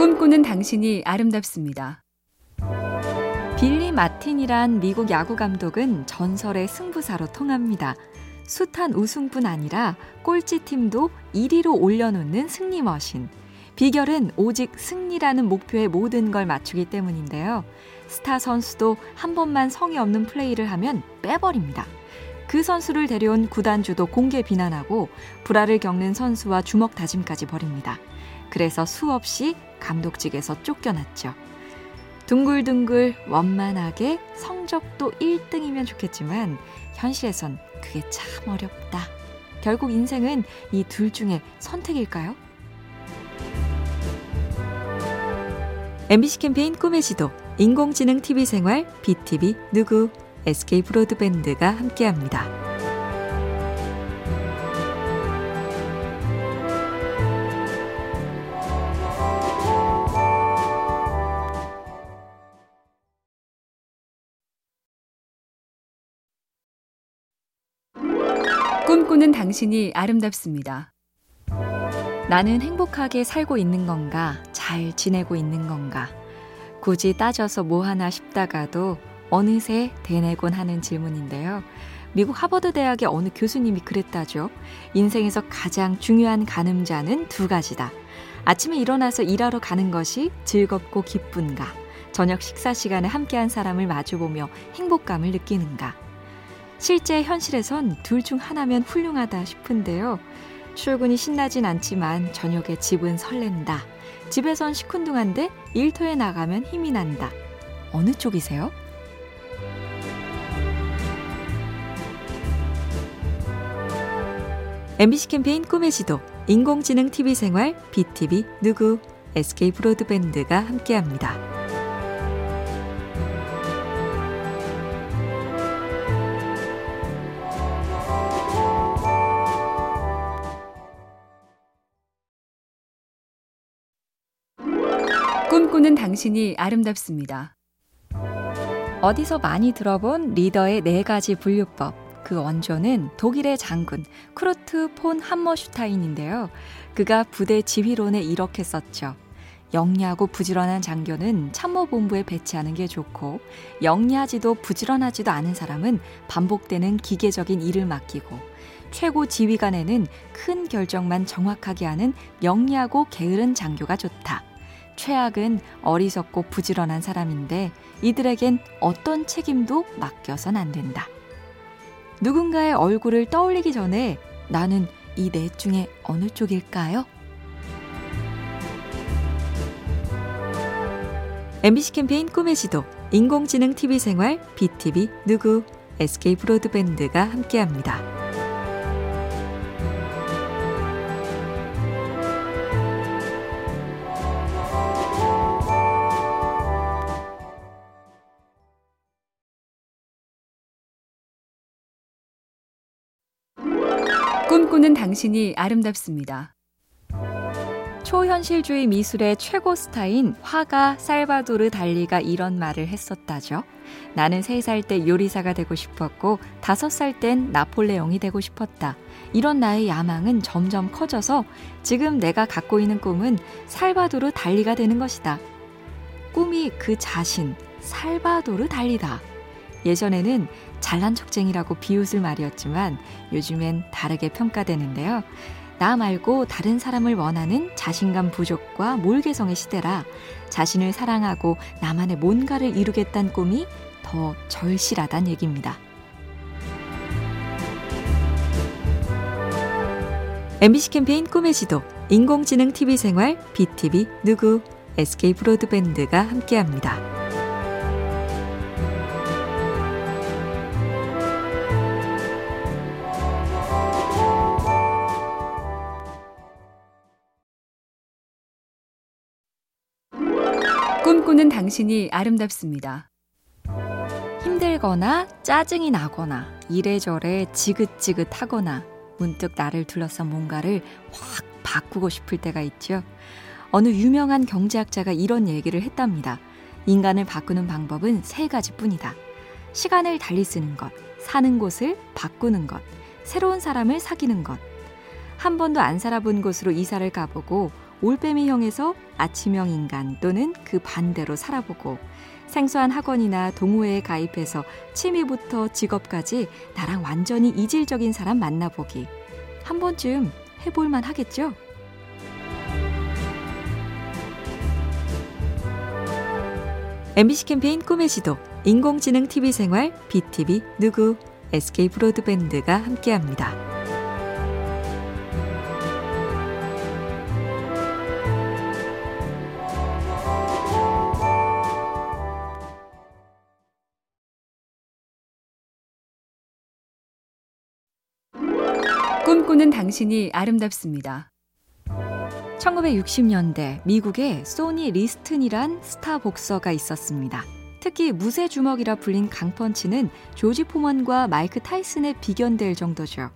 꿈꾸는 당신이 아름답습니다. 빌리 마틴이란 미국 야구 감독은 전설의 승부사로 통합니다. 숱한 우승뿐 아니라 꼴찌 팀도 1위로 올려놓는 승리 머신. 비결은 오직 승리라는 목표에 모든 걸 맞추기 때문인데요. 스타 선수도 한 번만 성의 없는 플레이를 하면 빼버립니다. 그 선수를 데려온 구단주도 공개 비난하고 불화를 겪는 선수와 주먹 다짐까지 벌입니다. 그래서 수없이 감독직에서 쫓겨났죠. 둥글둥글 원만하게 성적도 1등이면 좋겠지만 현실에선 그게 참 어렵다. 결국 인생은 이 둘 중에 선택일까요? MBC 캠페인 꿈의 지도 인공지능 TV 생활 BTV 누구 SK 브로드밴드가 함께합니다. 꿈꾸는 당신이 아름답습니다. 나는 행복하게 살고 있는 건가? 잘 지내고 있는 건가? 굳이 따져서 뭐 하나 싶다가도 어느새 되뇌곤 하는 질문인데요. 미국 하버드 대학의 어느 교수님이 그랬다죠. 인생에서 가장 중요한 가늠자는 두 가지다. 아침에 일어나서 일하러 가는 것이 즐겁고 기쁜가? 저녁 식사 시간에 함께한 사람을 마주보며 행복감을 느끼는가? 실제 현실에선 둘 중 하나면 훌륭하다 싶은데요. 출근이 신나진 않지만 저녁에 집은 설렌다. 집에선 시큰둥한데 일터에 나가면 힘이 난다. 어느 쪽이세요? MBC 캠페인 꿈의 지도, 인공지능 TV 생활, BTV 누구, SK 브로드밴드가 함께합니다. 꿈꾸는 당신이 아름답습니다. 어디서 많이 들어본 리더의 네 가지 분류법. 그 원조는 독일의 장군 쿠르트 폰 함머슈타인인데요. 그가 부대 지휘론에 이렇게 썼죠. 영리하고 부지런한 장교는 참모본부에 배치하는 게 좋고 영리하지도 부지런하지도 않은 사람은 반복되는 기계적인 일을 맡기고 최고 지휘관에는 큰 결정만 정확하게 하는 영리하고 게으른 장교가 좋다. 최악은 어리석고 부지런한 사람인데 이들에겐 어떤 책임도 맡겨선 안 된다. 누군가의 얼굴을 떠올리기 전에 나는 이 넷 중에 어느 쪽일까요? MBC 캠페인 꿈의 지도, 인공지능 TV 생활, BTV 누구, SK 브로드밴드가 함께합니다. 꿈꾸는 당신이 아름답습니다. 초현실주의 미술의 최고 스타인 화가 살바도르 달리가 이런 말을 했었다죠. 나는 세살때 요리사가 되고 싶었고 다섯 살땐 나폴레옹이 되고 싶었다. 이런 나의 야망은 점점 커져서 지금 내가 갖고 있는 꿈은 살바도르 달리가 되는 것이다. 꿈이 그 자신, 살바도르 달리다. 예전에는 잘난 척쟁이라고 비웃을 말이었지만 요즘엔 다르게 평가되는데요. 나 말고 다른 사람을 원하는 자신감 부족과 몰개성의 시대라 자신을 사랑하고 나만의 뭔가를 이루겠다는 꿈이 더 절실하단 얘기입니다. MBC 캠페인 꿈의 지도, 인공지능 TV 생활, BTV 누구, SK 브로드밴드가 함께합니다. 꿈꾸는 당신이 아름답습니다. 힘들거나 짜증이 나거나 이래저래 지긋지긋하거나 문득 나를 둘러싼 뭔가를 확 바꾸고 싶을 때가 있죠. 어느 유명한 경제학자가 이런 얘기를 했답니다. 인간을 바꾸는 방법은 세 가지 뿐이다. 시간을 달리 쓰는 것, 사는 곳을 바꾸는 것, 새로운 사람을 사귀는 것. 한 번도 안 살아본 곳으로 이사를 가보고 올빼미형에서 아침형 인간 또는 그 반대로 살아보고 생소한 학원이나 동호회에 가입해서 취미부터 직업까지 나랑 완전히 이질적인 사람 만나보기. 한 번쯤 해볼만 하겠죠? MBC 캠페인 꿈의 지도, 인공지능 TV 생활, BTV 누구, SK 브로드밴드가 함께합니다. 꿈꾸는 당신이 아름답습니다. 1960년대 미국에 소니 리스튼이란 스타 복서가 있었습니다. 특히 무쇠 주먹이라 불린 강펀치는 조지 포먼과 마이크 타이슨에 비견될 정도죠.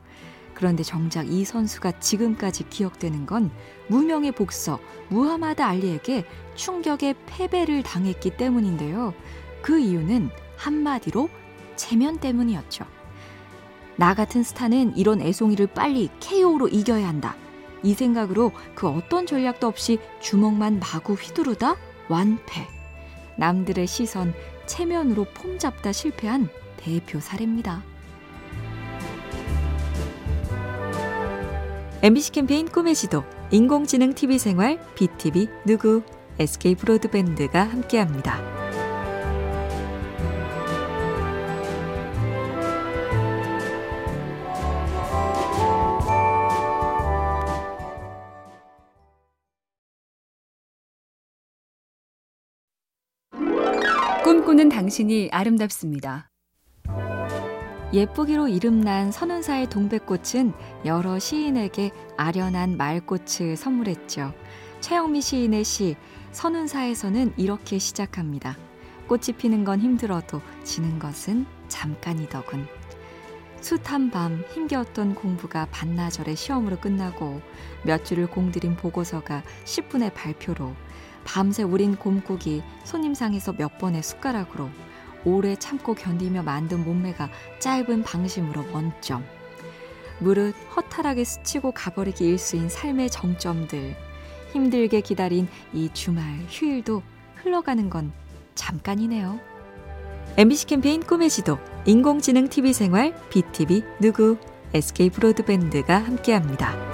그런데 정작 이 선수가 지금까지 기억되는 건 무명의 복서 무하마드 알리에게 충격의 패배를 당했기 때문인데요. 그 이유는 한마디로 체면 때문이었죠. 나 같은 스타는 이런 애송이를 빨리 KO로 이겨야 한다. 이 생각으로 그 어떤 전략도 없이 주먹만 마구 휘두르다 완패. 남들의 시선, 체면으로 폼 잡다 실패한 대표 사례입니다. MBC 캠페인 꿈의 지도, 인공지능 TV 생활, BTV 누구, SK 브로드밴드가 함께합니다. 꿈꾸는 당신이 아름답습니다. 예쁘기로 이름난 선운사의 동백꽃은 여러 시인에게 아련한 말꽃을 선물했죠. 최영미 시인의 시 선운사에서는 이렇게 시작합니다. 꽃이 피는 건 힘들어도 지는 것은 잠깐이더군. 숱한 밤 힘겨웠던 공부가 반나절의 시험으로 끝나고 몇 줄을 공들인 보고서가 10분의 발표로 밤새 우린 곰국이 손님상에서 몇 번의 숟가락으로 오래 참고 견디며 만든 몸매가 짧은 방심으로 원점. 무릇 허탈하게 스치고 가버리기 일수인 삶의 정점들. 힘들게 기다린 이 주말 휴일도 흘러가는 건 잠깐이네요. MBC 캠페인 꿈의 지도, 인공지능 TV 생활, BTV 누구, SK 브로드밴드가 함께합니다.